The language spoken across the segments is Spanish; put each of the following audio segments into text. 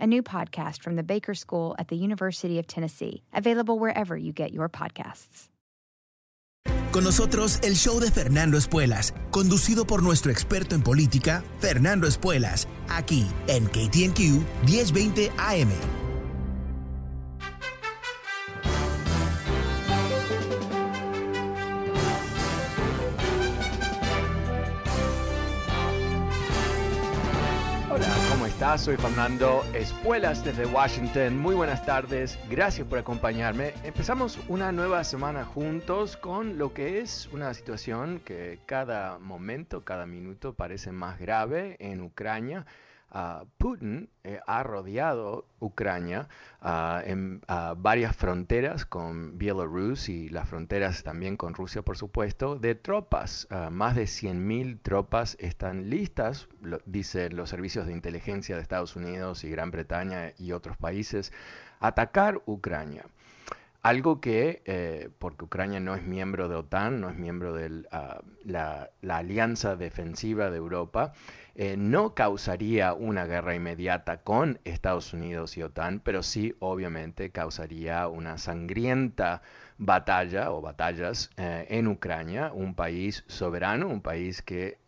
a new podcast from the Baker School at the University of Tennessee, available wherever you get your podcasts. Con nosotros el show de Fernando Espuelas, conducido por nuestro experto en política, Fernando Espuelas, aquí en KTNQ 1020 AM. Estás? Soy Fernando Espuelas desde Washington. Muy buenas tardes, gracias por acompañarme. Empezamos una nueva semana juntos con lo que es una situación que cada momento, cada minuto parece más grave en Ucrania. Putin eh, ha rodeado Ucrania en varias fronteras con Bielorrusia y las fronteras también con Rusia, por supuesto, de tropas. más de 100.000 tropas están listas, dicen los servicios de inteligencia de Estados Unidos y Gran Bretaña y otros países, atacar Ucrania. Algo que, eh, porque Ucrania no es miembro de OTAN, no es miembro de la, Alianza Defensiva de Europa, eh, no causaría una guerra inmediata con Estados Unidos y OTAN, pero sí obviamente causaría una sangrienta batalla o batallas eh, en Ucrania, un país soberano, un país que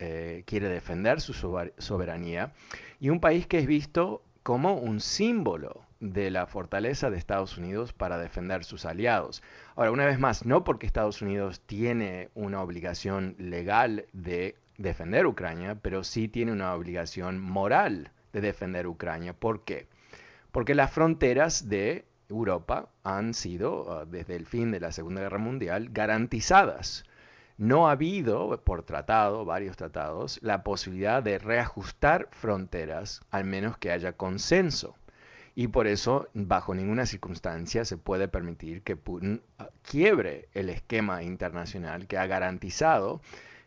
quiere defender su soberanía y un país que es visto como un símbolo de la fortaleza de Estados Unidos para defender sus aliados. Ahora, una vez más, no porque Estados Unidos tiene una obligación legal de defender Ucrania, pero sí tiene una obligación moral de defender Ucrania. ¿Por qué? Porque las fronteras de Europa han sido, ah, desde el fin de la Segunda Guerra Mundial, garantizadas. No ha habido, por tratado, varios tratados, la posibilidad de reajustar fronteras, al menos que haya consenso. Y por eso, bajo ninguna circunstancia se puede permitir que Putin ah, quiebre el esquema internacional que ha garantizado,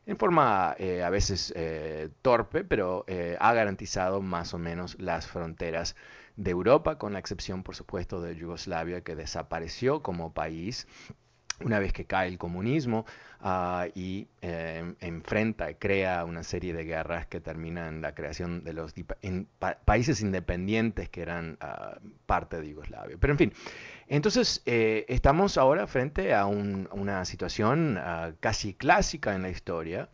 en forma eh, a veces eh, torpe, pero eh, ha garantizado más o menos las fronteras de Europa, con la excepción, por supuesto, de Yugoslavia, que desapareció como país una vez que cae el comunismo ah, y eh, enfrenta crea una serie de guerras que terminan la creación de los países independientes que eran ah, parte de Yugoslavia. Pero en fin, entonces eh, estamos ahora frente a una situación ah, casi clásica en la historia.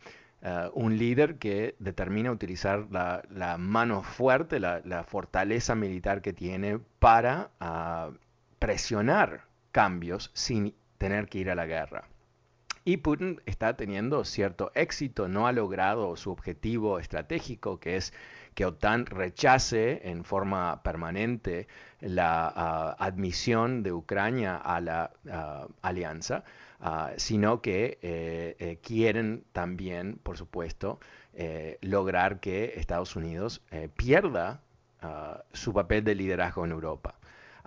un líder que determina utilizar la, mano fuerte, la, la, fortaleza militar que tiene para presionar cambios sin tener que ir a la guerra. Y Putin está teniendo cierto éxito, no ha logrado su objetivo estratégico, que es que OTAN rechace en forma permanente la ah, admisión de Ucrania a la ah, alianza, ah, sino que eh, eh, quieren también, por supuesto, eh, lograr que Estados Unidos pierda su papel de liderazgo en Europa.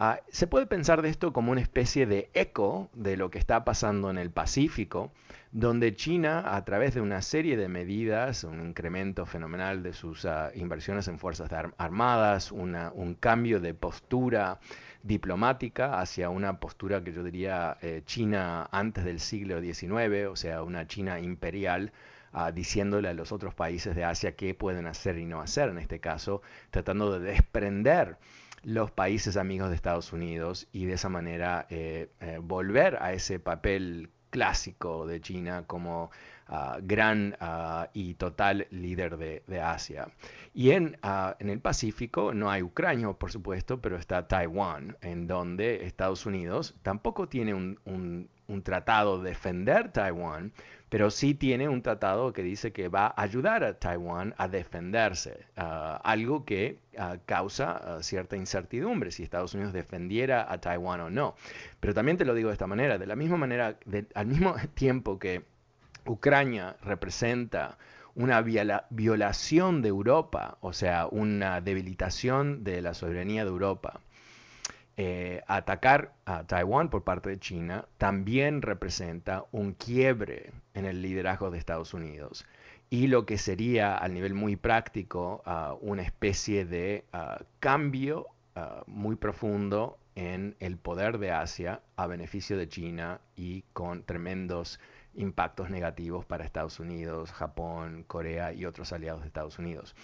Ah, se puede pensar de esto como una especie de eco de lo que está pasando en el Pacífico, donde China, a través de una serie de medidas, un incremento fenomenal de sus ah, inversiones en fuerzas armadas, un cambio de postura diplomática hacia una postura que yo diría eh, China antes del siglo XIX, o sea, una China imperial, ah, diciéndole a los otros países de Asia qué pueden hacer y no hacer, en este caso, tratando de desprender los países amigos de Estados Unidos y de esa manera eh, eh, volver a ese papel clásico de China como gran y total líder de, Asia. Y en, en, el Pacífico no hay Ucrania, por supuesto, pero está Taiwán, en donde Estados Unidos tampoco tiene un tratado de defender Taiwán, pero sí tiene un tratado que dice que va a ayudar a Taiwán a defenderse, ah, algo que ah, causa ah, cierta incertidumbre si Estados Unidos defendiera a Taiwán o no. Pero también te lo digo de esta manera, de la misma manera, al mismo tiempo que Ucrania representa una violación de Europa, o sea, una debilitación de la soberanía de Europa, eh, atacar a Taiwán por parte de China también representa un quiebre en el liderazgo de Estados Unidos y lo que sería a nivel muy práctico ah, una especie de ah, cambio ah, muy profundo en el poder de Asia a beneficio de China y con tremendos impactos negativos para Estados Unidos, Japón, Corea y otros aliados de Estados Unidos.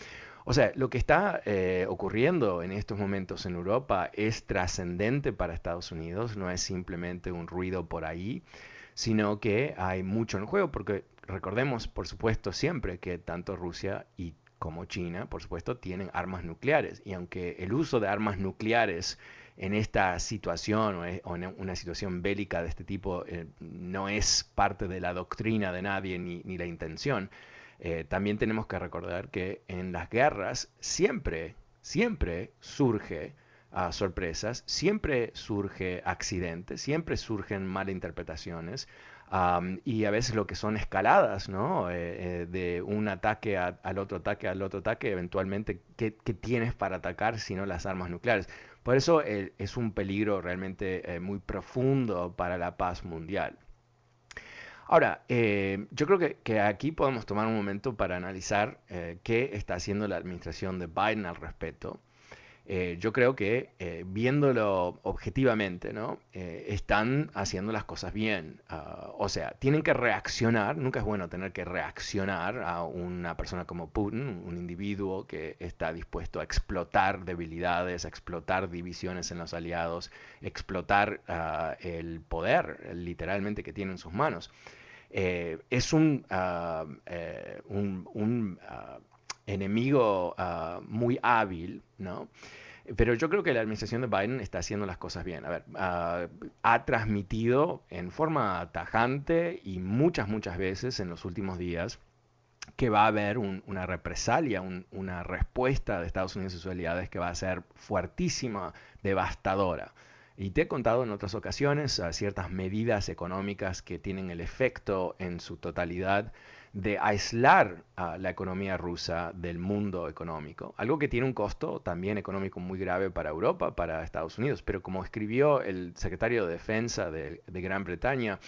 O sea, lo que está eh, ocurriendo en estos momentos en Europa es trascendente para Estados Unidos, no es simplemente un ruido por ahí, sino que hay mucho en juego, porque recordemos, por supuesto, siempre que tanto Rusia y como China, por supuesto, tienen armas nucleares. Y aunque el uso de armas nucleares en esta situación o, en una situación bélica de este tipo eh, no es parte de la doctrina de nadie ni, ni la intención, eh, también tenemos que recordar que en las guerras siempre, siempre surge ah, sorpresas, siempre surge accidentes, siempre surgen malinterpretaciones y a veces lo que son escaladas, ¿no? Eh, eh, de un ataque al otro ataque, al otro ataque, eventualmente, ¿qué, tienes para atacar si no las armas nucleares? Por eso es un peligro realmente muy profundo para la paz mundial. Ahora, eh, yo creo que, aquí podemos tomar un momento para analizar eh, qué está haciendo la administración de Biden al respecto. Eh, yo creo que viéndolo objetivamente, ¿no? están haciendo las cosas bien. Ah, o sea, tienen que reaccionar, nunca es bueno tener que reaccionar a una persona como Putin, un individuo que está dispuesto a explotar debilidades, a explotar divisiones en los aliados, explotar ah, el poder literalmente que tiene en sus manos. Eh, es un, eh, un, ah, enemigo ah, muy hábil, ¿no? Pero yo creo que la administración de Biden está haciendo las cosas bien. A ver, ha transmitido en forma tajante y muchas, muchas veces en los últimos días que va a haber una represalia, una respuesta de Estados Unidos y sus aliados que va a ser fuertísima, devastadora. Y te he contado en otras ocasiones ciertas medidas económicas que tienen el efecto en su totalidad de aislar a la economía rusa del mundo económico, algo que tiene un costo también económico muy grave para Europa, para Estados Unidos, pero como escribió el secretario de Defensa de, de Gran Bretaña,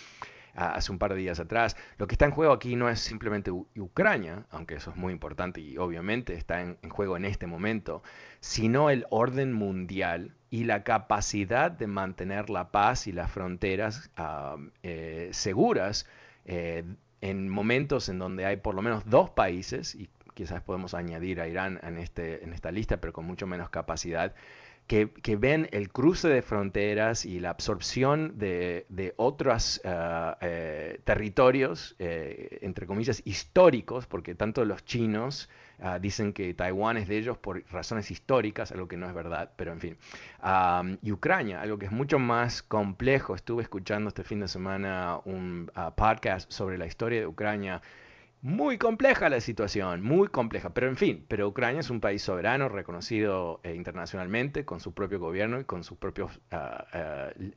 hace un par de días atrás. Lo que está en juego aquí no es simplemente Ucrania, aunque eso es muy importante y obviamente está en, juego en este momento, sino el orden mundial y la capacidad de mantener la paz y las fronteras eh, seguras eh, en momentos en donde hay por lo menos dos países, y quizás podemos añadir a Irán en, este, en esta lista, pero con mucho menos capacidad, que, ven el cruce de fronteras y la absorción de, otros ah, eh, territorios, eh, entre comillas, históricos, porque tanto los chinos ah, dicen que Taiwán es de ellos por razones históricas, algo que no es verdad, pero en fin. y Ucrania, algo que es mucho más complejo. Estuve escuchando este fin de semana un ah, podcast sobre la historia de Ucrania muy compleja la situación, muy compleja, pero en fin, pero Ucrania es un país soberano, reconocido eh, internacionalmente, con su propio gobierno y con sus propios ah,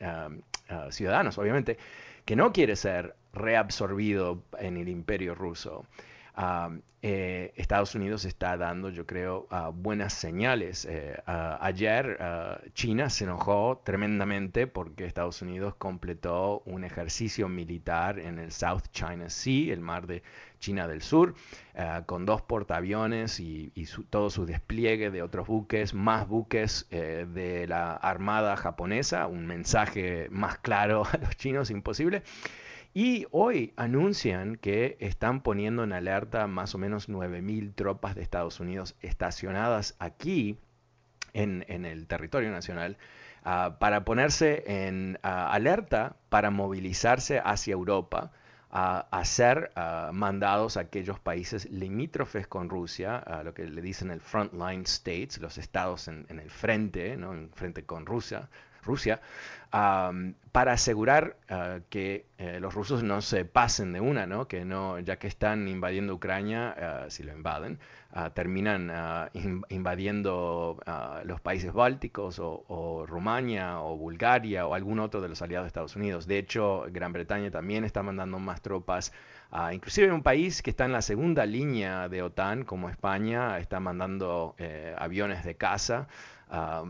ah, ciudadanos, obviamente, que no quiere ser reabsorbido en el imperio ruso. Eh, Estados Unidos está dando, yo creo, buenas señales. Eh, ayer China se enojó tremendamente porque Estados Unidos completó un ejercicio militar en el South China Sea, el mar de China del Sur, eh, con dos portaaviones y, todo su despliegue de otros buques, más buques de la Armada japonesa, un mensaje más claro a los chinos imposible. Y hoy anuncian que están poniendo en alerta más o menos 9.000 tropas de Estados Unidos estacionadas aquí en, el territorio nacional ah, para ponerse en ah, alerta para movilizarse hacia Europa a, hacer mandados a aquellos países limítrofes con Rusia, a lo que le dicen el frontline states, los estados en, el frente, ¿no? en frente con Rusia, Rusia, para asegurar ah, que eh, los rusos no se pasen de una, ¿no? que no, ya que están invadiendo Ucrania, ah, si lo invaden, ah, terminan invadiendo los países bálticos o, Rumania o Bulgaria o algún otro de los aliados de Estados Unidos. De hecho, Gran Bretaña también está mandando más tropas. inclusive un país que está en la segunda línea de OTAN, como España, está mandando eh, aviones de caza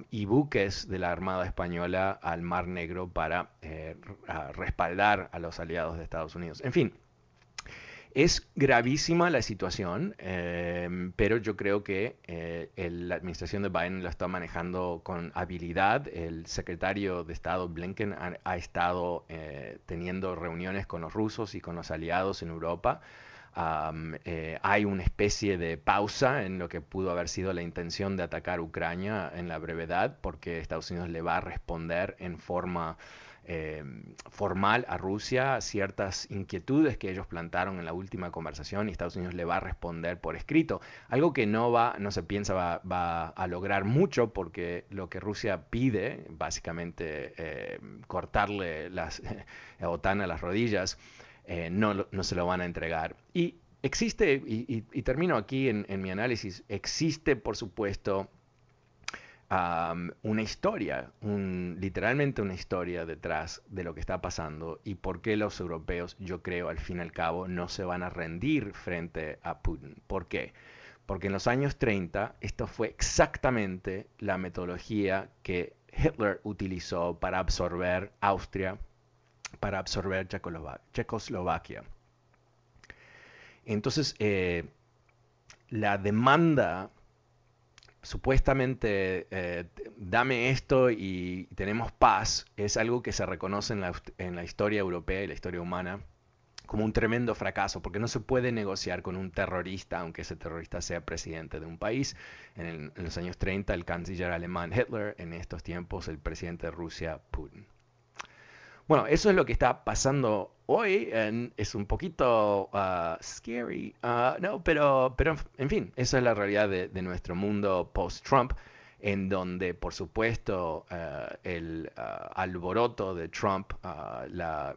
y buques de la Armada Española al Mar Negro para eh, respaldar a los aliados de Estados Unidos. En fin, es gravísima la situación, em, pero yo creo que eh, la administración de Biden lo está manejando con habilidad. El secretario de Estado Blinken ha estado eh, teniendo reuniones con los rusos y con los aliados en Europa eh, hay una especie de pausa en lo que pudo haber sido la intención de atacar Ucrania en la brevedad, porque Estados Unidos le va a responder en forma eh, formal a Rusia ciertas inquietudes que ellos plantaron en la última conversación y Estados Unidos le va a responder por escrito. Algo que no va, no se piensa va, a lograr mucho porque lo que Rusia pide, básicamente eh, cortarle las OTAN a las rodillas, eh, no, no, se lo van a entregar. Y existe, y, termino aquí en, mi análisis, existe por supuesto una historia, un, literalmente una historia detrás de lo que está pasando y por qué los europeos, yo creo, al fin y al cabo, no se van a rendir frente a Putin. ¿Por qué? Porque en los años 30 esto fue exactamente la metodología que Hitler utilizó para absorber Austria, para absorber Checoslovaquia. Entonces, eh, la demanda, supuestamente, eh, dame esto y tenemos paz, es algo que se reconoce en la, en la historia europea y la historia humana como un tremendo fracaso, porque no se puede negociar con un terrorista, aunque ese terrorista sea presidente de un país. En, los años 30, el canciller alemán Hitler, en estos tiempos, el presidente de Rusia, Putin. Bueno, eso es lo que está pasando hoy. es un poquito uh, scary, uh, no, pero, pero en fin, esa es la realidad de, nuestro mundo post-Trump, en donde, por supuesto, uh, el alboroto de Trump, la,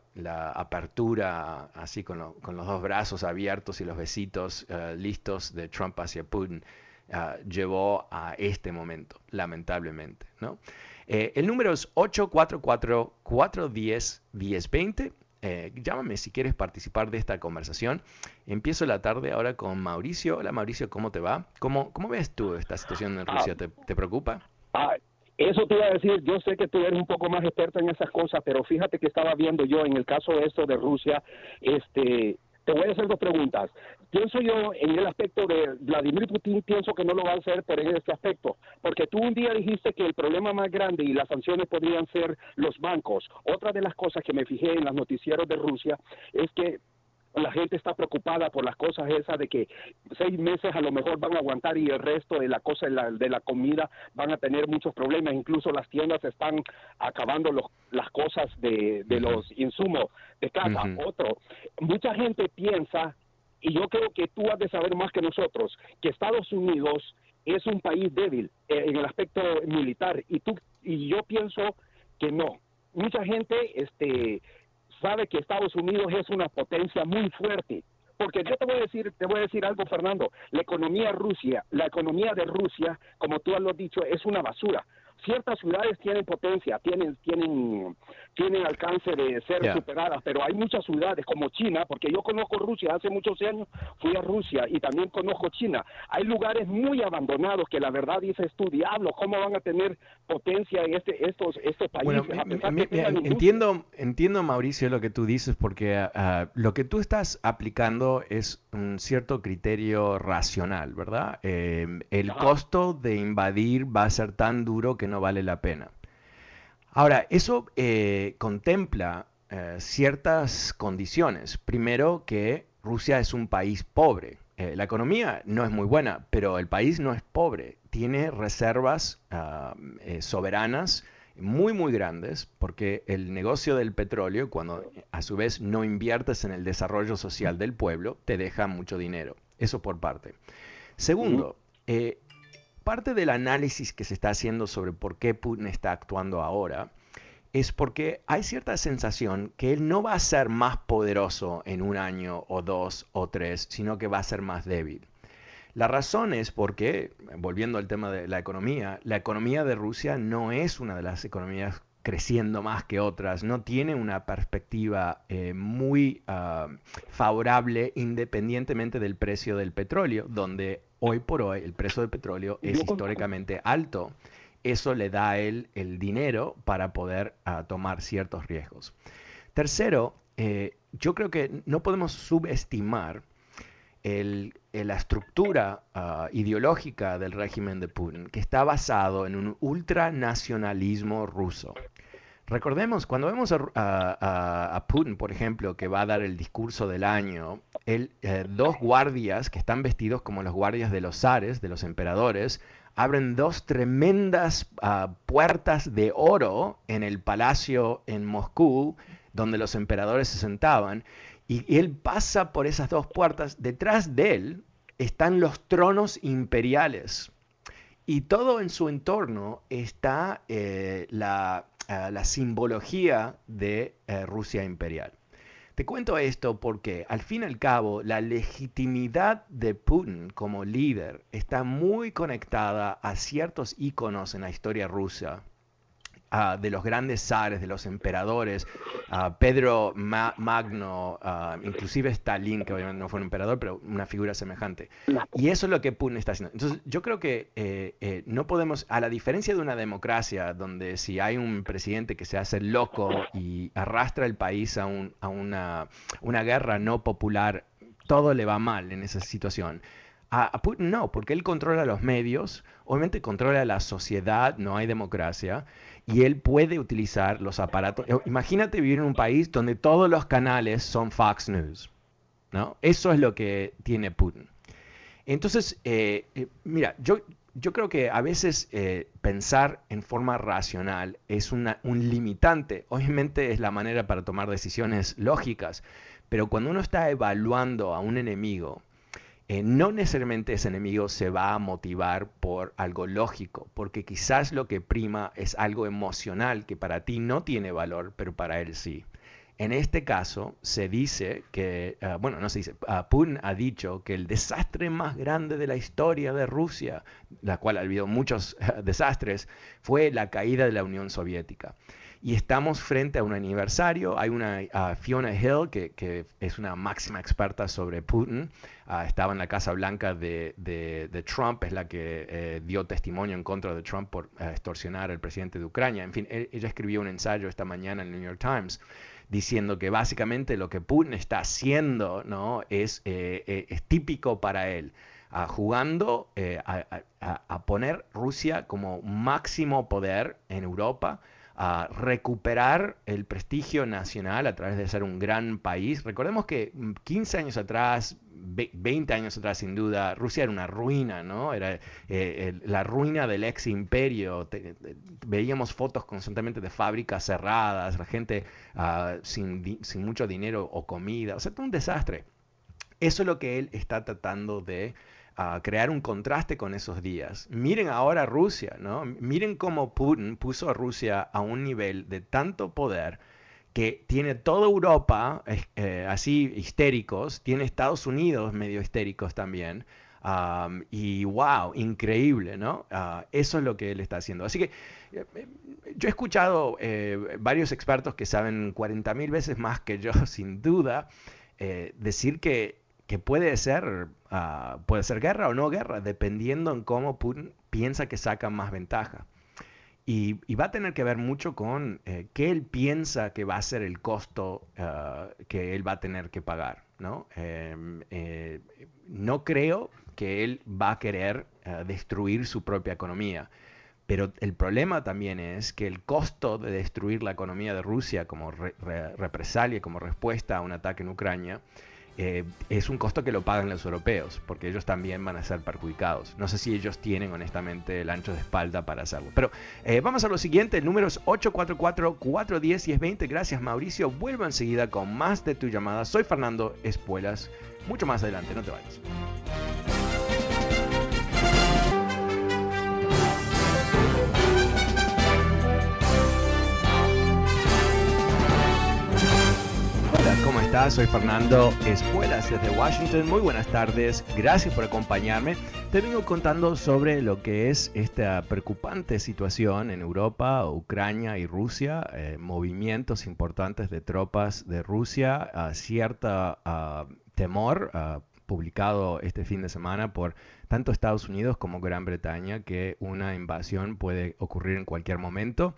apertura así con, con, los dos brazos abiertos y los besitos listos de Trump hacia Putin, llevó a este momento, lamentablemente, ¿no? Eh, el número es 844-410-1020. Eh, llámame si quieres participar de esta conversación. Empiezo la tarde ahora con Mauricio. Hola Mauricio, ¿cómo te va? ¿Cómo, cómo ves tú esta situación en Rusia? ¿Te, te preocupa? Ah, eso te iba a decir, yo sé que tú eres un poco más experto en esas cosas, pero fíjate que estaba viendo yo en el caso de esto de Rusia, este, te voy a hacer dos preguntas. Pienso yo en el aspecto de Vladimir Putin, pienso que no lo va a hacer, pero en este aspecto, porque tú un día dijiste que el problema más grande y las sanciones podrían ser los bancos. Otra de las cosas que me fijé en los noticieros de Rusia es que la gente está preocupada por las cosas esas de que seis meses a lo mejor van a aguantar y el resto de la cosa de la, de la comida van a tener muchos problemas. Incluso las tiendas están acabando las cosas de, de los insumos de casa. Otro, mucha gente piensa, y yo creo que tú has de saber más que nosotros, que Estados Unidos es un país débil eh, en el aspecto militar y tú y yo pienso que no. Mucha gente este sabe que Estados Unidos es una potencia muy fuerte. Porque yo te voy a decir, te voy a decir algo, Fernando. La economía Rusia, la economía de Rusia, como tú has dicho, es una basura ciertas ciudades tienen potencia, tienen, tienen, tienen alcance de ser superadas, pero hay muchas ciudades como China, porque yo conozco Rusia, hace muchos años fui a Rusia y también conozco China. Hay lugares muy abandonados que la verdad dice tú, diablo, ¿cómo van a tener potencia en este, estos, estos países? entiendo, entiendo, Mauricio, lo que tú dices, porque ah, ah, lo que tú estás aplicando es un cierto criterio racional, ¿verdad? Eh, el costo de invadir va a ser tan duro que no vale la pena. Ahora, eso eh, contempla eh, ciertas condiciones. Primero, que Rusia es un país pobre. Eh, la economía no es muy buena, pero el país no es pobre. Tiene reservas ah, soberanas muy, muy grandes, porque el negocio del petróleo, cuando a su vez no inviertes en el desarrollo social del pueblo, te deja mucho dinero. Eso por parte. Segundo, eh, parte del análisis que se está haciendo sobre por qué Putin está actuando ahora es porque hay cierta sensación que él no va a ser más poderoso en un año o dos o tres, sino que va a ser más débil. La razón es porque, volviendo al tema de la economía, la economía de Rusia no es una de las economías creciendo más que otras, no tiene una perspectiva eh, muy ah, favorable independientemente del precio del petróleo, donde hoy por hoy el precio del petróleo es históricamente alto. Eso le da a él el dinero para poder ah, tomar ciertos riesgos. Tercero, eh, yo creo que no podemos subestimar la estructura ah, ideológica del régimen de Putin, que está basado en un ultranacionalismo ruso. Recordemos, cuando vemos a, Putin, por ejemplo, que va a dar el discurso del año, el, eh, dos guardias que están vestidos como los guardias de los zares, de los emperadores, abren dos tremendas ah, puertas de oro en el palacio en Moscú, donde los emperadores se sentaban, y él pasa por esas dos puertas. Detrás de él están los tronos imperiales. Y todo en su entorno está eh, la, eh, la, simbología de eh, Rusia imperial. Te cuento esto porque al fin y al cabo la legitimidad de Putin como líder está muy conectada a ciertos íconos en la historia rusa de los grandes zares, de los emperadores, Pedro Magno, inclusive Stalin, que obviamente no fue un emperador, pero una figura semejante. Y eso es lo que Putin está haciendo. Entonces, yo creo que eh, eh, no podemos, a la diferencia de una democracia, donde si hay un presidente que se hace loco y arrastra el país a, a una, una guerra no popular, todo le va mal en esa situación. A, Putin no, porque él controla los medios, obviamente controla la sociedad, no hay democracia, y él puede utilizar los aparatos. Eh, imagínate vivir en un país donde todos los canales son Fox News. ¿no? Eso es lo que tiene Putin. Entonces, eh, eh, mira, yo, yo creo que a veces pensar en forma racional es un limitante. Obviamente es la manera para tomar decisiones lógicas, pero cuando uno está evaluando a un enemigo, eh, no necesariamente ese enemigo se va a motivar por algo lógico, porque quizás lo que prima es algo emocional que para ti no tiene valor, pero para él sí. En este caso se dice que, ah, bueno, no se dice, uh, Putin ha dicho que el desastre más grande de la historia de Rusia, la cual ha habido muchos desastres, fue la caída de la Unión Soviética y estamos frente a un aniversario. Hay una Fiona Hill, que, es una máxima experta sobre Putin, ah, estaba en la Casa Blanca de, Trump, es la que eh, dio testimonio en contra de Trump por eh, extorsionar al presidente de Ucrania. En fin, ella escribió un ensayo esta mañana en el New York Times diciendo que básicamente lo que Putin está haciendo ¿no? es, eh, es típico para él. Jugando a, a, poner Rusia como máximo poder en Europa, a recuperar el prestigio nacional a través de ser un gran país. Recordemos que 15 años atrás, 20 años atrás sin duda, Rusia era una ruina, ¿no? Era eh, la ruina del ex imperio. veíamos fotos constantemente de fábricas cerradas, la gente ah, sin, sin mucho dinero o comida, o sea, todo un desastre. Eso es lo que él está tratando de a crear un contraste con esos días. Miren ahora Rusia, ¿no? Miren cómo Putin puso a Rusia a un nivel de tanto poder que tiene toda Europa eh, así histéricos, tiene Estados Unidos medio histéricos también. y wow, increíble, ¿no? Ah, eso es lo que él está haciendo. Así que eh, yo he escuchado eh, varios expertos que saben 40.000 veces más que yo, sin duda, decir que que puede ser, ah, puede ser guerra o no guerra, dependiendo en cómo Putin piensa que saca más ventaja. Y, va a tener que ver mucho con eh, qué él piensa que va a ser el costo ah, que él va a tener que pagar. ¿no? Em, eh, no creo que él va a querer ah, destruir su propia economía. Pero el problema también es que el costo de destruir la economía de Rusia como represalia, como respuesta a un ataque en Ucrania, eh, es un costo que lo pagan los europeos, porque ellos también van a ser perjudicados. No sé si ellos tienen honestamente el ancho de espalda para hacerlo. Pero eh, vamos a lo siguiente, el número es 844-410 y es 20. Gracias Mauricio. Vuelvo enseguida con más de tu llamada. Soy Fernando Espuelas. Mucho más adelante, no te vayas. Estás? Soy Fernando Espuelas desde Washington. Muy buenas tardes. Gracias por acompañarme. Te vengo contando sobre lo que es esta preocupante situación en Europa, Ucrania y Rusia. Eh, movimientos importantes de tropas de Rusia. cierta temor publicado este fin de semana por tanto Estados Unidos como Gran Bretaña que una invasión puede ocurrir en cualquier momento.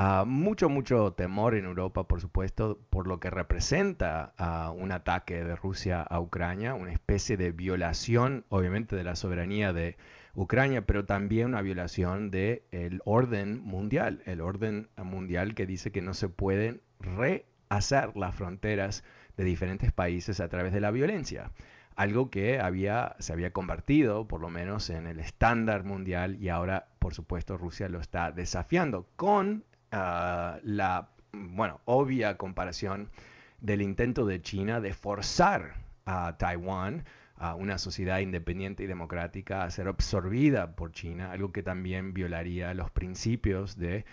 Uh, mucho, mucho temor en Europa, por supuesto, por lo que representa uh, un ataque de Rusia a Ucrania, una especie de violación, obviamente, de la soberanía de Ucrania, pero también una violación del el orden mundial, el orden mundial que dice que no se pueden rehacer las fronteras de diferentes países a través de la violencia algo que había, se había convertido, por lo menos, en el estándar mundial y ahora, por supuesto, Rusia lo está desafiando con la, bueno, obvia comparación del intento de China de forzar a Taiwán, a una sociedad independiente y democrática, a ser absorbida por China, algo que también violaría los principios de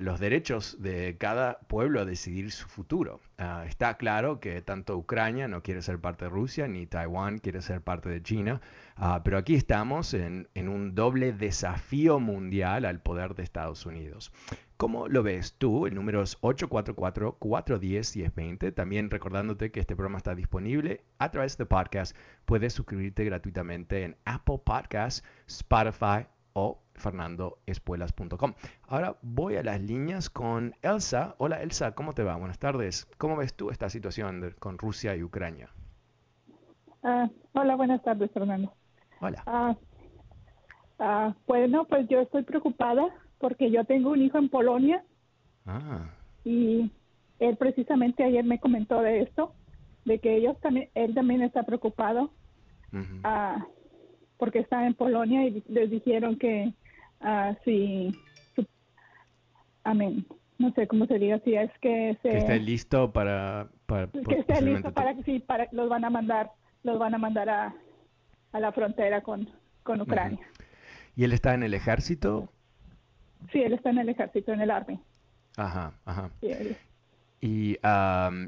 los derechos de cada pueblo a decidir su futuro. Ah, está claro que tanto Ucrania no quiere ser parte de Rusia, ni Taiwán quiere ser parte de China, ah, pero aquí estamos en, en, un doble desafío mundial al poder de Estados Unidos. ¿Cómo lo ves tú? El número es 844-410-1020. También recordándote que este programa está disponible a través de podcast. Puedes suscribirte gratuitamente en Apple Podcasts, Spotify o fernandoespuelas.com. Ahora voy a las líneas con Elsa. Hola Elsa, ¿cómo te va? Buenas tardes. ¿Cómo ves tú esta situación con Rusia y Ucrania? Ah, hola, buenas tardes, Fernando. Hola. Ah, ah, bueno, pues yo estoy preocupada porque yo tengo un hijo en Polonia ah. y él precisamente ayer me comentó de esto, de que ellos también, él también está preocupado porque está en Polonia y les dijeron que uh, si, amén, no sé cómo se diga, si es que se... Que esté listo para... para que esté listo para que sí, para, los van a mandar, los van a mandar a, a la frontera con, con Ucrania. ¿Y él está en el ejército? Sí, él está en el ejército, en el Army. Ajá, ajá. ¿Y,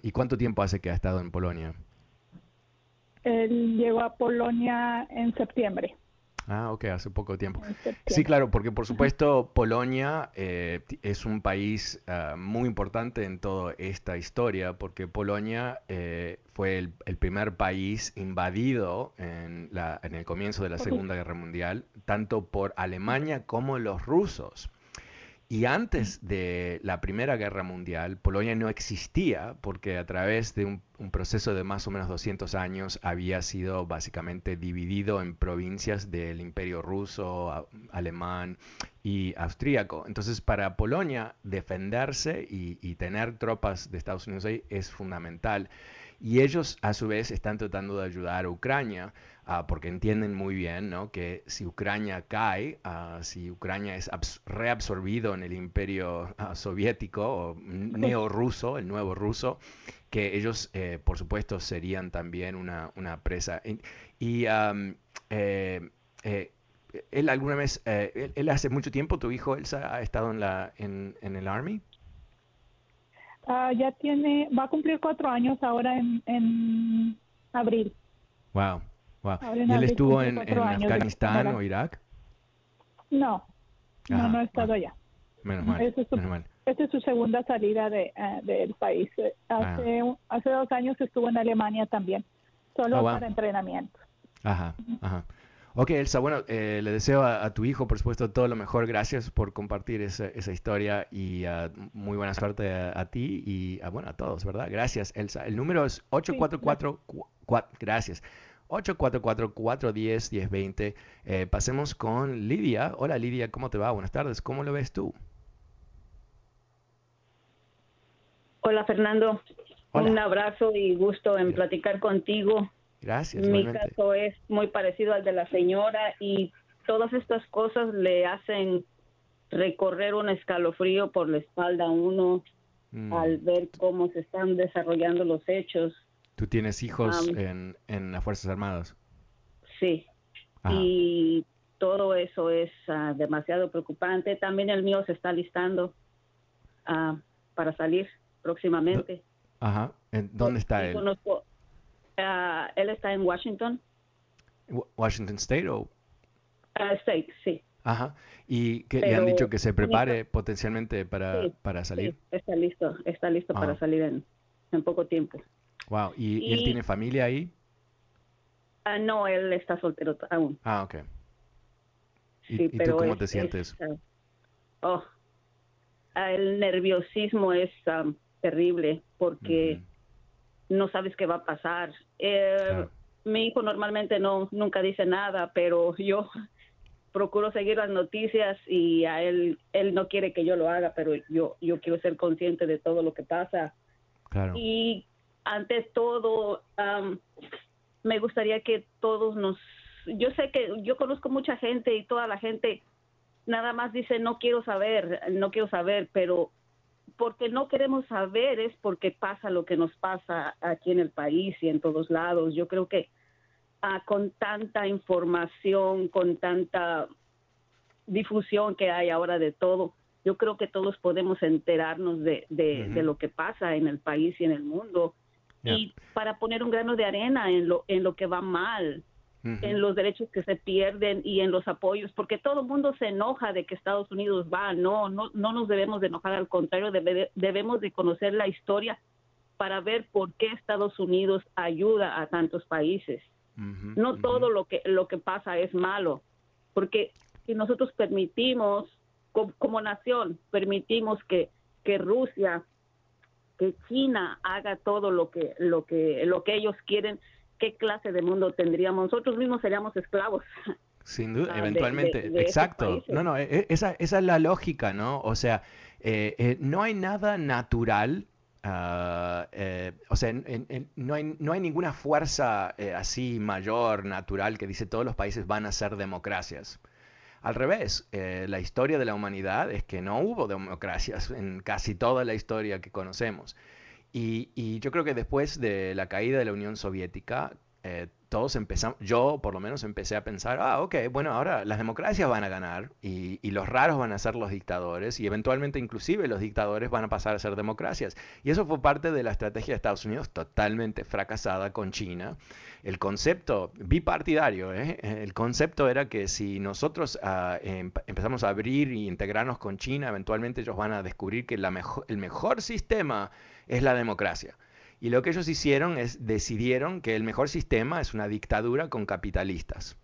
¿Y cuánto tiempo hace que ha estado en Polonia? Él llegó a Polonia en septiembre. Ah, ok, hace poco tiempo. Sí, claro, porque por supuesto Polonia eh, es un país ah, muy importante en toda esta historia, porque Polonia eh, fue el, primer país invadido en, la, en el comienzo de la Segunda Guerra Mundial, tanto por Alemania como los rusos. Y antes de la Primera Guerra Mundial, Polonia no existía porque a través de un, proceso de más o menos 200 años había sido básicamente dividido en provincias del Imperio ruso, alemán y austríaco. Entonces para Polonia defenderse y, y tener tropas de Estados Unidos ahí es fundamental. Y ellos a su vez están tratando de ayudar a Ucrania Ah, porque entienden muy bien ¿no? que si Ucrania cae, uh, si Ucrania es reabsorbido en el imperio ah, soviético o neo-ruso, el nuevo ruso, que ellos, eh, por supuesto, serían también una, una presa. Y, eh, eh, él alguna vez, él, hace mucho tiempo, tu hijo Elsa, ha estado en, la, en, en el Army. ya tiene, va a cumplir cuatro años ahora en, en abril. Wow. ¿Y él estuvo en, Afganistán o Irak? No, no, no ha estado allá. Menos mal, Esta es su segunda salida de, eh, del país. Eh, ah. Hace, hace dos años estuvo en Alemania también, solo oh, para entrenamiento. Ajá, ajá. Ok, Elsa, bueno, eh, le deseo a, tu hijo, por supuesto, todo lo mejor. Gracias por compartir esa, esa historia y uh, muy buena suerte a, ti y a, bueno, a todos, ¿verdad? Gracias, Elsa. El número es 844... gracias. 844-410-1020. Eh, pasemos con Lidia. Hola Lidia, ¿cómo te va? Buenas tardes. ¿Cómo lo ves tú? Hola Fernando. Un abrazo y gusto en platicar contigo. Gracias. Mi caso es muy parecido al de la señora y todas estas cosas le hacen recorrer un escalofrío por la espalda a uno mm. al ver cómo se están desarrollando los hechos. ¿Tú tienes hijos en, en, las Fuerzas Armadas? Sí. Y todo eso es ah, demasiado preocupante. También el mío se está listando uh, para salir próximamente. Ajá. ¿Dónde está él? Conozco, ah, él está en Washington. ¿Washington State o? State, sí. Ajá. ¿Y que le han dicho que se prepare potencialmente para, para salir? Sí, está listo, está listo para ah. salir en, en, poco tiempo. Wow. ¿Y, él tiene familia ahí? Uh, no, él está soltero aún. Ah, ok. ¿Y, tú cómo te sientes? oh, el nerviosismo es terrible porque no sabes qué va a pasar. Eh, mi hijo normalmente no nunca dice nada, pero yo procuro seguir las noticias y a él él no quiere que yo lo haga, pero yo yo quiero ser consciente de todo lo que pasa. Y ante todo me gustaría que todos nos yo sé que yo conozco mucha gente y toda la gente nada más dice no quiero saber, no quiero saber, pero porque no queremos saber es porque pasa lo que nos pasa aquí en el país y en todos lados. Yo creo que ah, con tanta información, con tanta difusión que hay ahora de todo, yo creo que todos podemos enterarnos de, de, lo que pasa en el país y en el mundo. Y para poner un grano de arena en lo, en lo que va mal, en los derechos que se pierden y en los apoyos, porque todo el mundo se enoja de que Estados Unidos va, no, no, no nos debemos de enojar, al contrario, debemos de conocer la historia para ver por qué Estados Unidos ayuda a tantos países. no todo lo que, lo que pasa es malo, porque si nosotros permitimos, como, nación, permitimos que, que Rusia, que China haga todo lo que, lo que, lo que ellos quieren, qué clase de mundo tendríamos. Nosotros mismos seríamos esclavos. Sin duda, ah, eventualmente, exacto. No, no, e, e, esa, esa, es la lógica, ¿no? O sea, eh, eh, no hay nada natural, ah, eh, o sea, no, hay, no hay ninguna fuerza así mayor, natural, que dice todos los países van a ser democracias. Al revés, la historia de la humanidad es que no hubo democracias en casi toda la historia que conocemos. Y, yo creo que después de la caída de la Unión Soviética, eh, todos empezamos, yo por lo menos empecé a pensar, ah, ok, bueno, ahora las democracias van a ganar y, los raros van a ser los dictadores y eventualmente inclusive los dictadores van a pasar a ser democracias. Y eso fue parte de la estrategia de Estados Unidos totalmente fracasada con China. El concepto bipartidario, ¿eh? el concepto era que si nosotros em, empezamos a abrir y integrarnos con China, eventualmente ellos van a descubrir que la el mejor sistema es la democracia. Y lo que ellos hicieron es decidieron que el mejor sistema es una dictadura con capitalistas.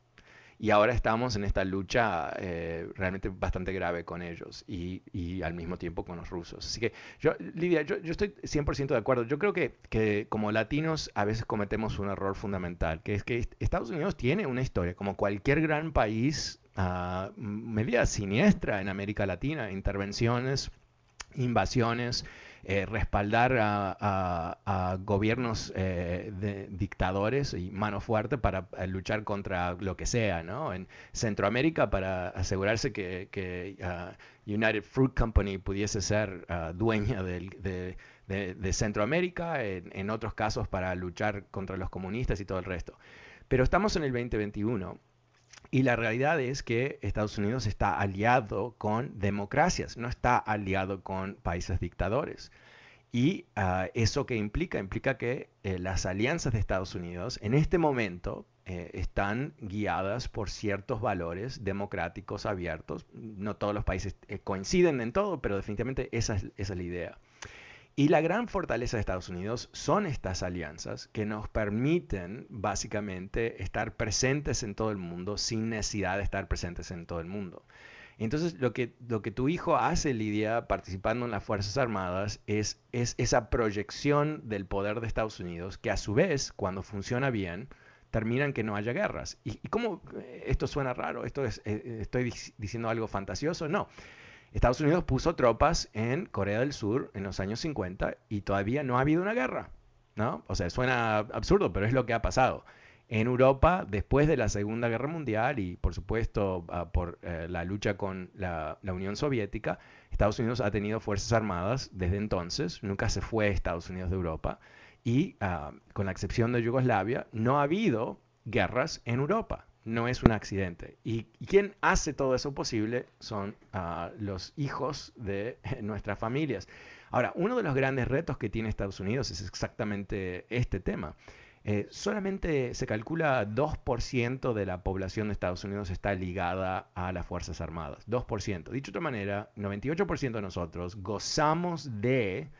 Y ahora estamos en esta lucha eh, realmente bastante grave con ellos y, al mismo tiempo con los rusos. Así que, yo, Lidia, yo, estoy 100% de acuerdo. Yo creo que, que, como latinos a veces cometemos un error fundamental, que es que Estados Unidos tiene una historia, como cualquier gran país, uh, media siniestra en América Latina, intervenciones, invasiones, eh, respaldar a, gobiernos eh, de dictadores y mano fuerte para eh, luchar contra lo que sea, ¿no? En Centroamérica para asegurarse que, ah, United Fruit Company pudiese ser ah, dueña de, Centroamérica, en, en otros casos para luchar contra los comunistas y todo el resto. Pero estamos en el 2021 y la realidad es que Estados Unidos está aliado con democracias, no está aliado con países dictadores. Y ah, eso que implica, implica que eh, las alianzas de Estados Unidos en este momento eh, están guiadas por ciertos valores democráticos abiertos. No todos los países eh, coinciden en todo, pero definitivamente esa esa es la idea. Y la gran fortaleza de Estados Unidos son estas alianzas que nos permiten básicamente estar presentes en todo el mundo sin necesidad de estar presentes en todo el mundo. Entonces, lo que, lo que tu hijo hace, Lidia, participando en las Fuerzas Armadas, es, es esa proyección del poder de Estados Unidos que a su vez, cuando funciona bien, termina en que no haya guerras. ¿Y, y cómo eh, esto suena raro? ¿Esto es, eh, ¿Estoy diciendo algo fantasioso? No. Estados Unidos puso tropas en Corea del Sur en los años 50 y todavía no ha habido una guerra. ¿no? O sea, suena absurdo, pero es lo que ha pasado. En Europa, después de la Segunda Guerra Mundial y por supuesto ah, por eh, la lucha con la, Unión Soviética, Estados Unidos ha tenido fuerzas armadas desde entonces, nunca se fue Estados Unidos de Europa y ah, con la excepción de Yugoslavia, no ha habido guerras en Europa no es un accidente. Y, quien hace todo eso posible son ah, los hijos de nuestras familias. Ahora, uno de los grandes retos que tiene Estados Unidos es exactamente este tema. Eh, solamente se calcula 2% de la población de Estados Unidos está ligada a las Fuerzas Armadas. 2%. Dicho de otra manera, 98% de nosotros gozamos de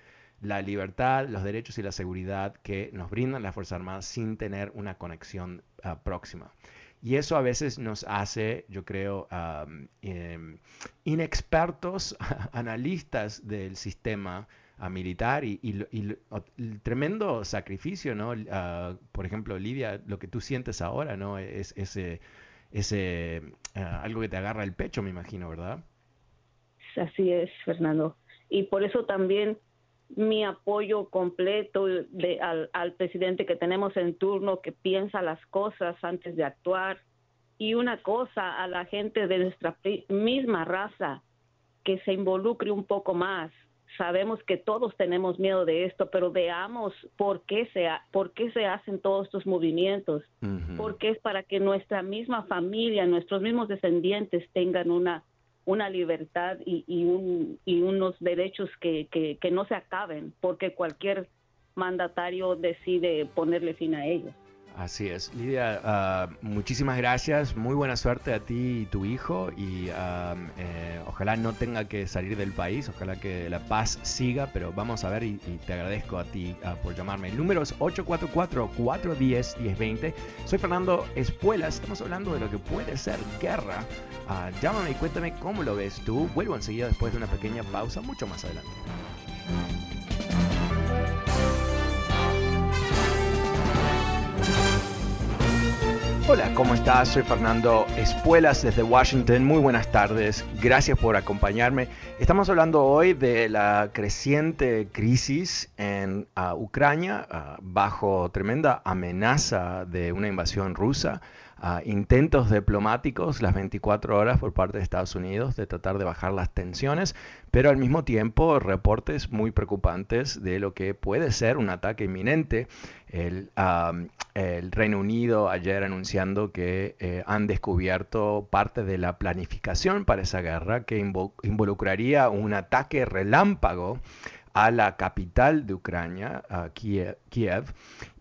la libertad, los derechos y la seguridad que nos brindan las Fuerzas Armadas sin tener una conexión ah, próxima. Y eso a veces nos hace, yo creo, em, inexpertos analistas del sistema ah, militar y, el tremendo sacrificio, ¿no? Ah, por ejemplo, Lidia, lo que tú sientes ahora, ¿no? Es ese, ese ah, algo que te agarra el pecho, me imagino, ¿verdad? Así es, Fernando. Y por eso también mi apoyo completo de, al, presidente que tenemos en turno, que piensa las cosas antes de actuar. Y una cosa, a la gente de nuestra misma raza, que se involucre un poco más. Sabemos que todos tenemos miedo de esto, pero veamos por qué se, por qué se hacen todos estos movimientos. Porque es para que nuestra misma familia, nuestros mismos descendientes tengan una una libertad y, y, un, y unos derechos que, que, no se acaben porque cualquier mandatario decide ponerle fin a ellos. Así es. Lidia, ah, muchísimas gracias. Muy buena suerte a ti y tu hijo. Y ah, eh, ojalá no tenga que salir del país. Ojalá que la paz siga. Pero vamos a ver y, te agradezco a ti ah, por llamarme. El número es 844-410-1020. Soy Fernando Espuelas. Estamos hablando de lo que puede ser guerra. Llámame y cuéntame cómo lo ves tú. Vuelvo enseguida después de una pequeña pausa, mucho más adelante. Hola, ¿cómo estás? Soy Fernando Espuelas desde Washington. Muy buenas tardes. Gracias por acompañarme. Estamos hablando hoy de la creciente crisis en ah, Ucrania ah, bajo tremenda amenaza de una invasión rusa intentos diplomáticos las 24 horas por parte de Estados Unidos de tratar de bajar las tensiones, pero al mismo tiempo reportes muy preocupantes de lo que puede ser un ataque inminente. El, Reino Unido ayer anunciando que eh, han descubierto parte de la planificación para esa guerra que involucraría un ataque relámpago a la capital de Ucrania, a Kiev,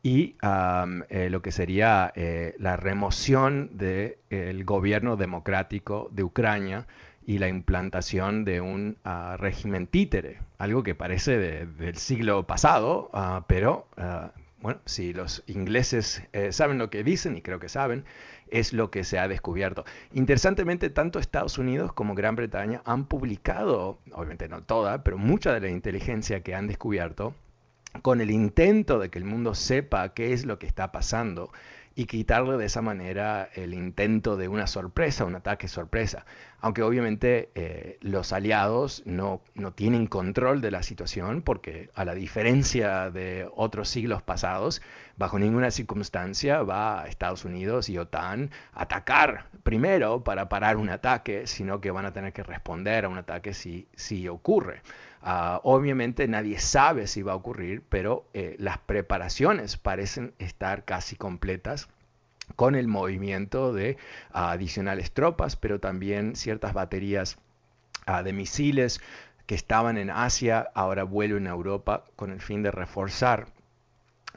y eh, lo que sería eh, la remoción del gobierno democrático de Ucrania y la implantación de un ah, régimen títere, algo que parece del siglo pasado, ah, pero ah, bueno, si los ingleses eh, saben lo que dicen, y creo que saben, es lo que se ha descubierto. Interesantemente, tanto Estados Unidos como Gran Bretaña han publicado, obviamente no toda, pero mucha de la inteligencia que han descubierto, con el intento de que el mundo sepa qué es lo que está pasando y quitarle de esa manera el intento de una sorpresa, un ataque sorpresa. Aunque obviamente eh, los aliados no, no tienen control de la situación porque a la diferencia de otros siglos pasados, bajo ninguna circunstancia va a Estados Unidos y OTAN a atacar primero para parar un ataque, sino que van a tener que responder a un ataque si, si ocurre. Ah, obviamente nadie sabe si va a ocurrir, pero eh, las preparaciones parecen estar casi completas con el movimiento de adicionales tropas, pero también ciertas baterías ah, de misiles que estaban en Asia, ahora vuelven a Europa con el fin de reforzar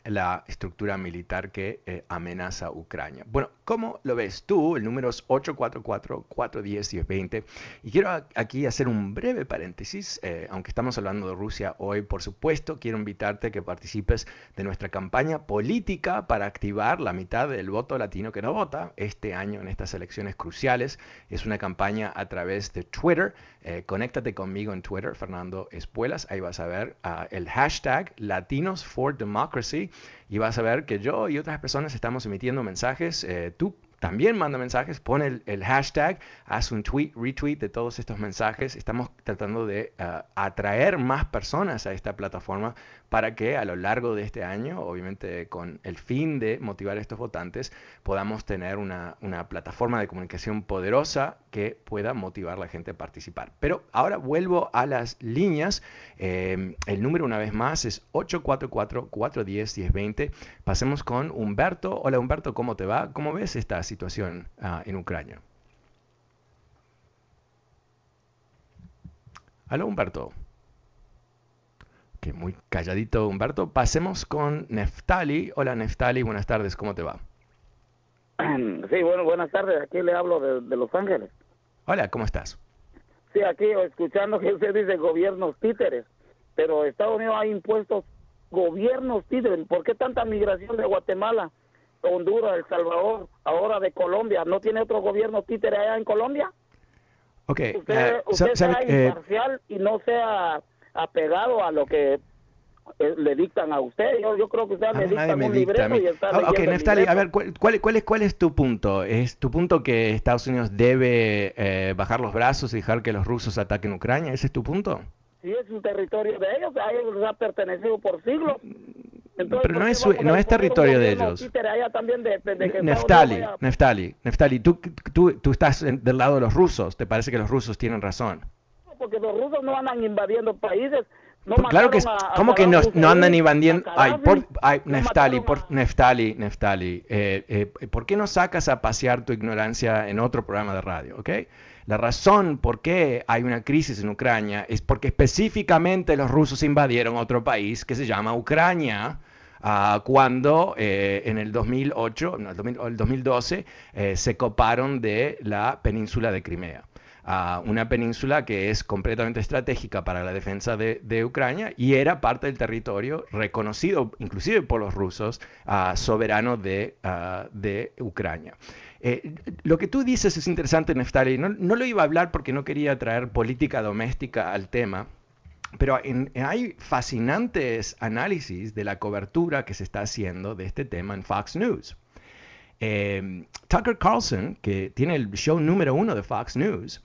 la estructura militar que eh, amenaza Ucrania. Bueno, ¿cómo lo ves tú? El número es 844-410-1020. Y quiero aquí hacer un breve paréntesis, eh, aunque estamos hablando de Rusia hoy, por supuesto, quiero invitarte a que participes de nuestra campaña política para activar la mitad del voto latino que no vota este año en estas elecciones cruciales. Es una campaña a través de Twitter. Eh, conéctate conmigo en Twitter, Fernando Espuelas. Ahí vas a ver ah, el hashtag Latinos for Democracy y vas a ver que yo y otras personas estamos emitiendo mensajes. Eh, tú también manda mensajes, pone el, hashtag, haz un tweet, retweet de todos estos mensajes. Estamos tratando de ah, atraer más personas a esta plataforma para que a lo largo de este año, obviamente con el fin de motivar a estos votantes, podamos tener una, plataforma de comunicación poderosa que pueda motivar a la gente a participar. Pero ahora vuelvo a las líneas. Eh, el número una vez más es 844-410-1020. Pasemos con Humberto. Hola Humberto, ¿cómo te va? ¿Cómo ves esta situación ah, en Ucrania? Hola Humberto muy calladito Humberto. Pasemos con Neftali. Hola Neftali, buenas tardes, ¿cómo te va? Sí, bueno, buenas tardes, aquí le hablo de, Los Ángeles. Hola, ¿cómo estás? Sí, aquí escuchando que usted dice gobiernos títeres, pero Estados Unidos ha impuesto gobiernos títeres. ¿Por qué tanta migración de Guatemala, Honduras, El Salvador, ahora de Colombia? ¿No tiene otro gobierno títere allá en Colombia? Ok. Usted, uh, sea eh, imparcial y no sea apegado a lo que eh, le dictan a usted. Yo, yo creo que usted me dicta un libreto y está Ok, Neftali, a ver, ¿cuál, cuál, es, ¿cuál es tu punto? ¿Es tu punto que Estados Unidos debe eh, bajar los brazos y dejar que los rusos ataquen Ucrania? ¿Ese es tu punto? Sí, es un territorio de ellos, a ellos les ha pertenecido por siglos. Pero no es, no es territorio de ellos. Neftali, Neftali, Neftali, tú, tú, tú estás del lado de los rusos, ¿te parece que los rusos tienen razón? Porque los rusos no andan invadiendo países. No claro que, ¿cómo que no, no andan invadiendo? Ay, por, ay, Neftali, por, Neftali, Neftali, eh, eh, ¿por qué no sacas a pasear tu ignorancia en otro programa de radio? ¿okay? La razón por qué hay una crisis en Ucrania es porque específicamente los rusos invadieron otro país que se llama Ucrania. Uh, cuando eh, en el 2008, no, el, 2012, eh, se coparon de la península de Crimea a una península que es completamente estratégica para la defensa de, Ucrania y era parte del territorio reconocido inclusive por los rusos soberano de, de Ucrania. Eh, lo que tú dices es interesante, Neftali. No, no, lo iba a hablar porque no quería traer política doméstica al tema, pero hay fascinantes análisis de la cobertura que se está haciendo de este tema en Fox News. Eh, Tucker Carlson, que tiene el show número uno de Fox News,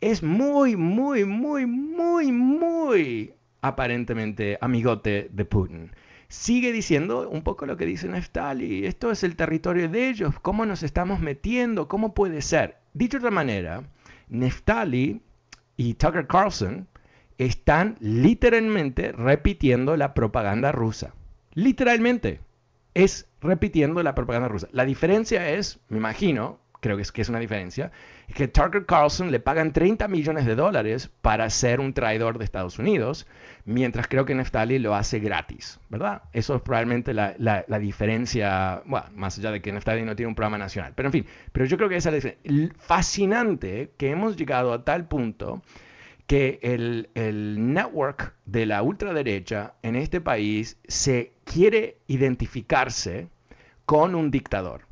es muy, muy, muy, muy, muy aparentemente amigote de Putin. Sigue diciendo un poco lo que dice Neftali, esto es el territorio de ellos, ¿cómo nos estamos metiendo? ¿Cómo puede ser? Dicho de otra manera, Neftali y Tucker Carlson están literalmente repitiendo la propaganda rusa. Literalmente, es repitiendo la propaganda rusa. La diferencia es, me imagino, creo que es, que es una diferencia, que Tucker Carlson le pagan 30 millones de dólares para ser un traidor de Estados Unidos, mientras creo que Neftali lo hace gratis, ¿verdad? Eso es probablemente la, la, diferencia, más allá de que Neftali no tiene un programa nacional, pero en fin, pero yo creo que esa es diferencia. Fascinante que hemos llegado a tal punto que el, el network de la ultraderecha en este país se quiere identificarse con un dictador.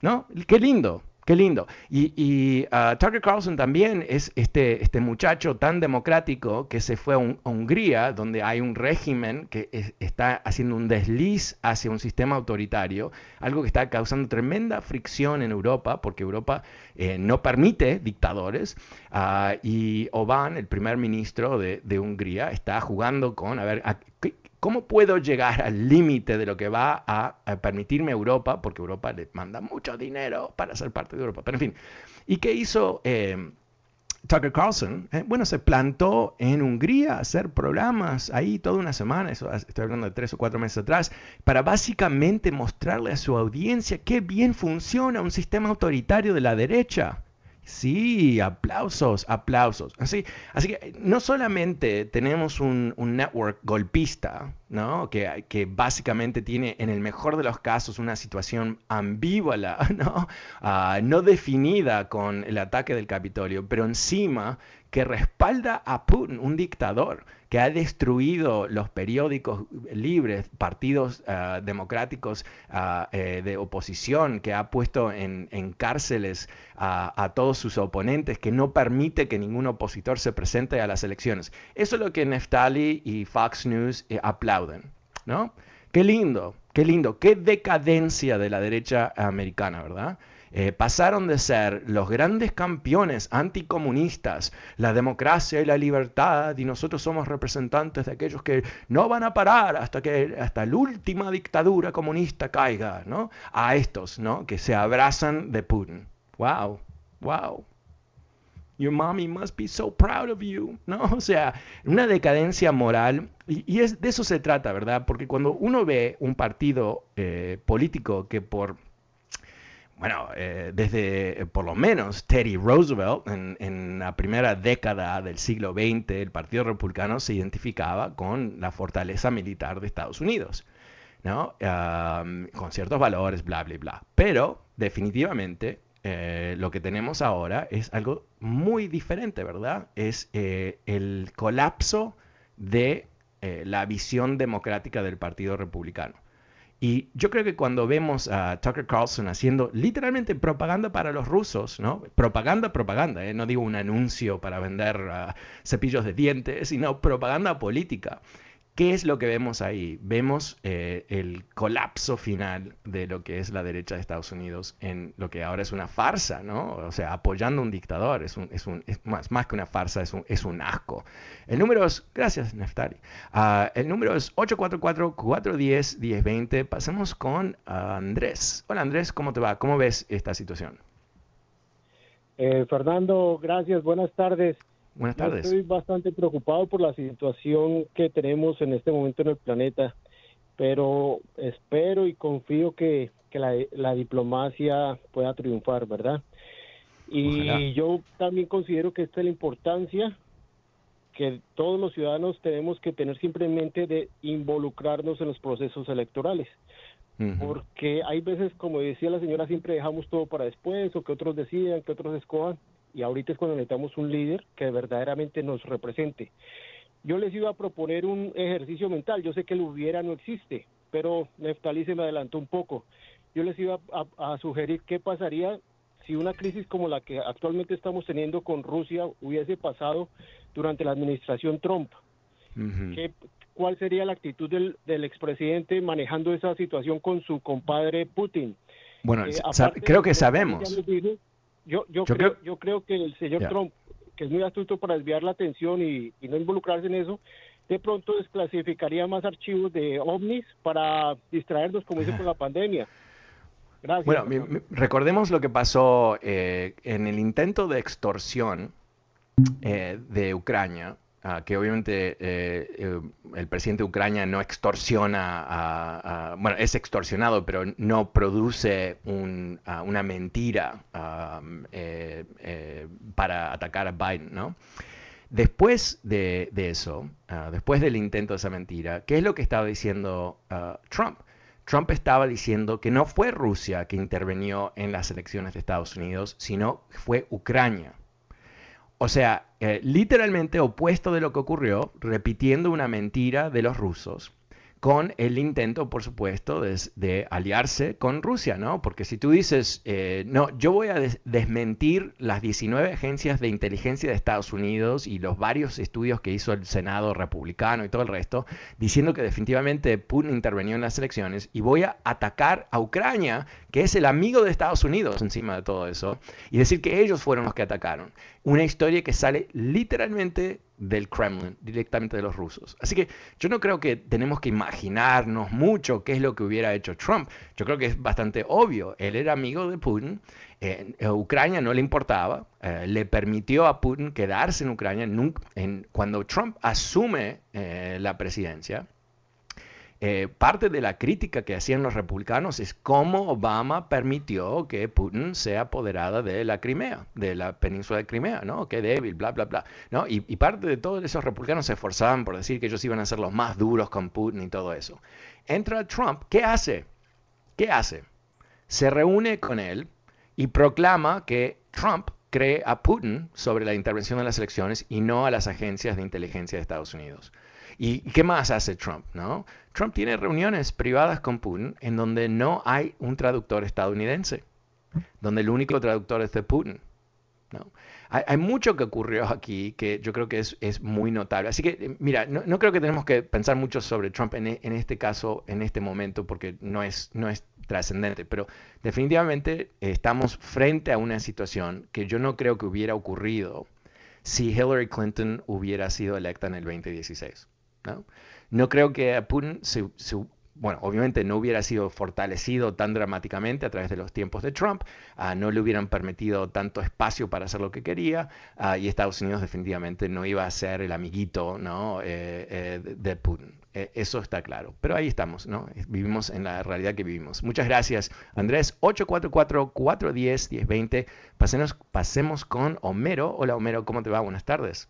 ¿No? Qué lindo, qué lindo. Y, uh, Tucker Carlson también es este, este muchacho tan democrático que se fue a, Hungría, donde hay un régimen que está haciendo un desliz hacia un sistema autoritario, algo que está causando tremenda fricción en Europa, porque Europa eh, no permite dictadores. Uh, y Orbán, el primer ministro de, de, Hungría, está jugando con, a ver, ¿Cómo puedo llegar al límite de lo que va a, permitirme Europa? Porque Europa le manda mucho dinero para ser parte de Europa. Pero en fin, ¿y qué hizo eh, Tucker Carlson? Eh, bueno, se plantó en Hungría a hacer programas ahí toda una semana, eso estoy hablando de tres o cuatro meses atrás, para básicamente mostrarle a su audiencia qué bien funciona un sistema autoritario de la derecha. Sí, aplausos, aplausos. Así, así que no solamente tenemos un, network golpista, ¿no? Que, que, básicamente tiene en el mejor de los casos una situación ambigua, ¿no? Ah, no definida con el ataque del Capitolio, pero encima que respalda a Putin, un dictador que ha destruido los periódicos libres, partidos ah, democráticos ah, eh, de oposición, que ha puesto en, cárceles a, todos sus oponentes, que no permite que ningún opositor se presente a las elecciones. Eso es lo que Neftali y Fox News eh, aplauden, ¿no? Qué lindo, qué lindo, qué decadencia de la derecha americana, ¿verdad? Eh, pasaron de ser los grandes campeones anticomunistas, la democracia y la libertad, y nosotros somos representantes de aquellos que no van a parar hasta que hasta la última dictadura comunista caiga, ¿no? A estos, ¿no? Que se abrazan de Putin. Wow, wow. Your mommy must be so proud of you, ¿no? O sea, una decadencia moral, y, es, de eso se trata, ¿verdad? Porque cuando uno ve un partido eh, político que por bueno, eh, desde por lo menos Teddy Roosevelt, en, la primera década del siglo XX, el Partido Republicano se identificaba con la fortaleza militar de Estados Unidos, ¿no? con ciertos valores, bla, bla, bla. Pero definitivamente eh, lo que tenemos ahora es algo muy diferente, ¿verdad? Es eh, el colapso de la visión democrática del Partido Republicano. Y yo creo que cuando vemos a Tucker Carlson haciendo literalmente propaganda para los rusos, ¿no? Propaganda, propaganda, ¿eh? no digo un anuncio para vender ah, cepillos de dientes, sino propaganda política. ¿Qué es lo que vemos ahí? Vemos eh, el colapso final de lo que es la derecha de Estados Unidos en lo que ahora es una farsa, ¿no? O sea, apoyando a un dictador, es, más, que una farsa, es un, asco. El número es, gracias Neftali, uh, el número es 844-410-1020. Pasemos con Andrés. Hola Andrés, ¿cómo te va? ¿Cómo ves esta situación? Eh, Fernando, gracias, buenas tardes. Buenas tardes. estoy bastante preocupado por la situación que tenemos en este momento en el planeta, pero espero y confío que, la, diplomacia pueda triunfar, ¿verdad? Y yo también considero que esta es la importancia que todos los ciudadanos tenemos que tener simplemente de involucrarnos en los procesos electorales. Porque hay veces, como decía la señora, siempre dejamos todo para después, o que otros decidan, que otros escojan y ahorita es cuando necesitamos un líder que verdaderamente nos represente. Yo les iba a proponer un ejercicio mental, yo sé que lo hubiera no existe, pero Neftalí se me adelantó un poco. Yo les iba a, sugerir qué pasaría si una crisis como la que actualmente estamos teniendo con Rusia hubiese pasado durante la administración Trump. ¿Cuál sería la actitud del, del expresidente manejando esa situación con su compadre Putin? Bueno, eh, creo que sabemos. Yo, yo, creo, yo creo que el señor Trump, que es muy astuto para desviar la atención y, no involucrarse en eso, de pronto desclasificaría más archivos de ovnis para distraernos, como dice, con la pandemia. Gracias. Bueno, recordemos lo que pasó eh, en el intento de extorsión eh, de Ucrania Ah, que obviamente eh, eh, el presidente de Ucrania no extorsiona, bueno, es extorsionado, pero no produce una mentira eh, para atacar a Biden, ¿no? Después de, eso, ah, después del intento de esa mentira, ¿qué es lo que estaba diciendo ah, Trump? Trump estaba diciendo que no fue Rusia que intervenió en las elecciones de Estados Unidos, sino fue Ucrania. O sea, eh, literalmente opuesto de lo que ocurrió, repitiendo una mentira de los rusos con el intento, por supuesto, de, aliarse con Rusia, ¿no? Porque si tú dices, eh, no, yo voy a desmentir las 19 agencias de inteligencia de Estados Unidos y los varios estudios que hizo el Senado republicano y todo el resto, diciendo que definitivamente Putin intervenió en las elecciones y voy a atacar a Ucrania, que es el amigo de Estados Unidos encima de todo eso, y decir que ellos fueron los que atacaron. Una historia que sale literalmente del Kremlin, directamente de los rusos. Así que yo no creo que tenemos que imaginarnos mucho qué es lo que hubiera hecho Trump. Yo creo que es bastante obvio. Él era amigo de Putin. Ucrania no le importaba. Eh, le permitió a Putin quedarse en Ucrania. en, cuando Trump asume eh, la presidencia, eh, parte de la crítica que hacían los republicanos es cómo Obama permitió que Putin sea apoderada de la Crimea, de la península de Crimea, ¿no? Qué débil, bla, bla, bla. ¿no? Y, y, parte de todos esos republicanos se esforzaban por decir que ellos iban a ser los más duros con Putin y todo eso. Entra Trump, ¿qué hace? ¿Qué hace? Se reúne con él y proclama que Trump cree a Putin sobre la intervención en las elecciones y no a las agencias de inteligencia de Estados Unidos. ¿Y qué más hace Trump? ¿no? Trump tiene reuniones privadas con Putin en donde no hay un traductor estadounidense, donde el único traductor es de Putin. ¿no? Hay, mucho que ocurrió aquí que yo creo que es, es muy notable. Así que, eh, mira, no, no, creo que tenemos que pensar mucho sobre Trump en, en, este caso, en este momento, porque no es, no es trascendente, pero definitivamente estamos frente a una situación que yo no creo que hubiera ocurrido si Hillary Clinton hubiera sido electa en el 2016. No, creo que Putin se, bueno, obviamente no hubiera sido fortalecido tan dramáticamente a través de los tiempos de Trump, ah, no le hubieran permitido tanto espacio para hacer lo que quería ah, y Estados Unidos definitivamente no iba a ser el amiguito ¿no? Eh, eh, de Putin. Eh, eso está claro. Pero ahí estamos, ¿no? Vivimos en la realidad que vivimos. Muchas gracias, Andrés. 844-410-1020. Pasemos, pasemos con Homero. Hola, Homero, ¿cómo te va? Buenas tardes.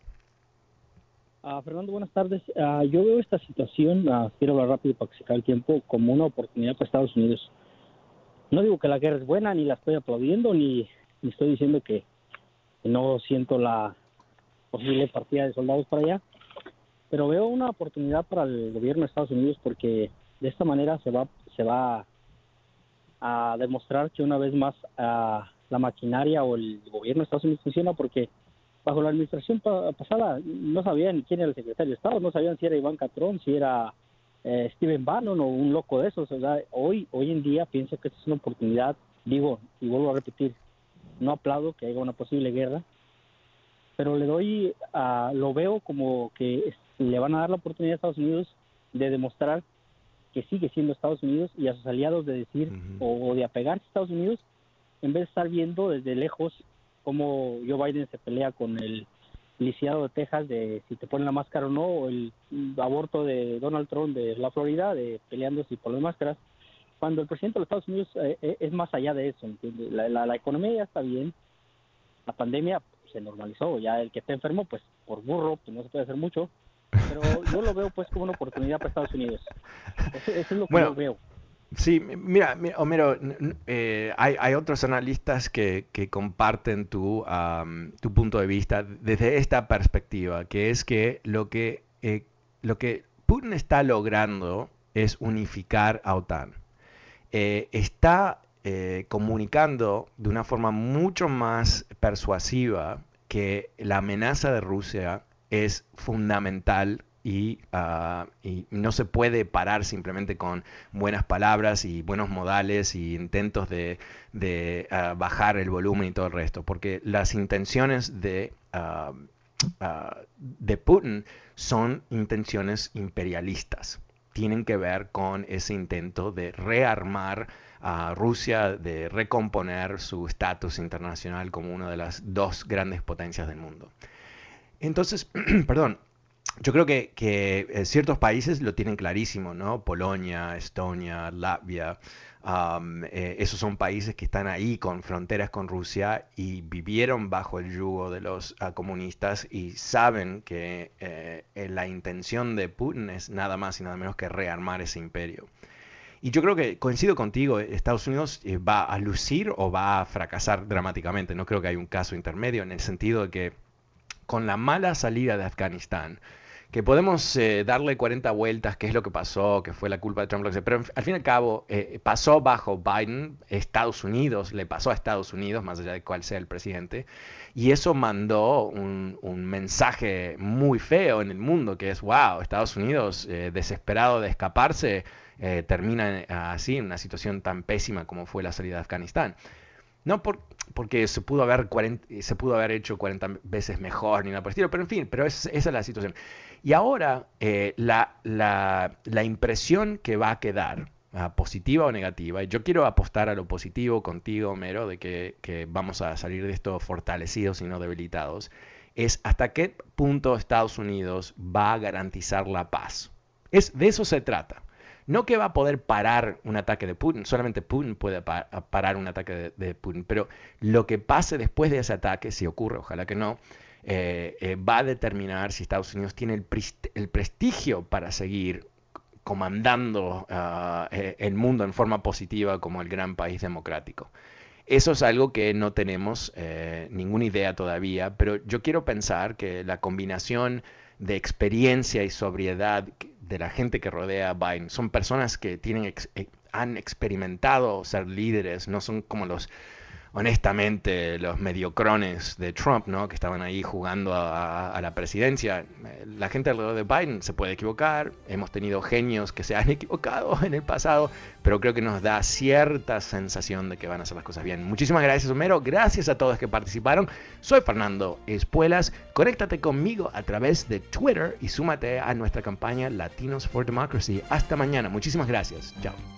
Ah, Fernando, buenas tardes. Ah, yo veo esta situación, uh, quiero hablar rápido para que se el tiempo, como una oportunidad para Estados Unidos. No digo que la guerra es buena, ni la estoy aplaudiendo, ni, estoy diciendo que, no siento la posible partida de soldados para allá, pero veo una oportunidad para el gobierno de Estados Unidos porque de esta manera se va, se va a demostrar que una vez más la maquinaria o el gobierno de Estados Unidos funciona porque bajo la administración pasada no sabían quién era el secretario de Estado, no sabían si era Iván Catrón, si era eh, Steven Bannon o un loco de esos. O sea, hoy, hoy en día pienso que esta es una oportunidad, digo, y vuelvo a repetir, no aplaudo que haya una posible guerra, pero le doy, a, lo veo como que le van a dar la oportunidad a Estados Unidos de demostrar que sigue siendo Estados Unidos y a sus aliados de decir o, o de apegarse a Estados Unidos en vez de estar viendo desde lejos cómo Joe Biden se pelea con el lisiado de Texas de si te ponen la máscara o no, o el aborto de Donald Trump de la Florida, de peleando si ponen máscaras, cuando el presidente de los Estados Unidos eh, eh, es más allá de eso, La, economía ya está bien, la pandemia se normalizó, ya el que está enfermo, pues por burro, pues no se puede hacer mucho, pero yo lo veo pues como una oportunidad para Estados Unidos. Eso, es lo que yo veo. Sí, mira, Homero, eh, hay, otros analistas que, comparten tu, tu, punto de vista desde esta perspectiva, que es que lo que, eh, Putin está logrando es unificar a OTAN. Eh, está comunicando de una forma mucho más persuasiva que la amenaza de Rusia es fundamental Ah, y, no se puede parar simplemente con buenas palabras y buenos modales y intentos de, ah, bajar el volumen y todo el resto, porque las intenciones de, ah, de Putin son intenciones imperialistas, tienen que ver con ese intento de rearmar a Rusia, de recomponer su estatus internacional como una de las dos grandes potencias del mundo. Entonces, perdón, yo creo que, eh, ciertos países lo tienen clarísimo, ¿no? Polonia, Estonia, Latvia, eh, esos son países que están ahí con fronteras con Rusia y vivieron bajo el yugo de los ah, comunistas y saben que eh, la intención de Putin es nada más y nada menos que rearmar ese imperio. Y yo creo que coincido contigo, Estados Unidos va a lucir o va a fracasar dramáticamente. No creo que haya un caso intermedio en el sentido de que con la mala salida de Afganistán, que podemos eh, darle 40 vueltas, qué es lo que pasó, que fue la culpa de Trump, pero al fin y al cabo eh, pasó bajo Biden, Estados Unidos, le pasó a Estados Unidos, más allá de cuál sea el presidente, y eso mandó un, mensaje muy feo en el mundo, que es, wow, Estados Unidos, eh, desesperado de escaparse, termina así, en una situación tan pésima como fue la salida de Afganistán. No por, porque se pudo, haber se pudo haber hecho 40 veces mejor ni nada por el estilo, pero en fin, pero esa es la situación. Y ahora eh, la, la, impresión que va a quedar, ah, positiva o negativa, y yo quiero apostar a lo positivo contigo, Mero, de que, vamos a salir de esto fortalecidos y no debilitados, es hasta qué punto Estados Unidos va a garantizar la paz. Es, de eso se trata. No que va a poder parar un ataque de Putin, solamente Putin puede parar un ataque de, Putin, pero lo que pase después de ese ataque, si ocurre, ojalá que no, eh, eh, va a determinar si Estados Unidos tiene el, prestigio para seguir comandando ah, eh, el mundo en forma positiva como el gran país democrático. Eso es algo que no tenemos ninguna idea todavía, pero yo quiero pensar que la combinación de experiencia y sobriedad de la gente que rodea a Biden son personas que tienen han experimentado ser líderes, no son como los honestamente los mediocrones de Trump, ¿no? que estaban ahí jugando a, la presidencia. La gente alrededor de Biden se puede equivocar, hemos tenido genios que se han equivocado en el pasado, pero creo que nos da cierta sensación de que van a hacer las cosas bien. Muchísimas gracias, Homero, gracias a todos que participaron. Soy Fernando Espuelas, conéctate conmigo a través de Twitter y súmate a nuestra campaña Latinos for Democracy. Hasta mañana, muchísimas gracias. Chao.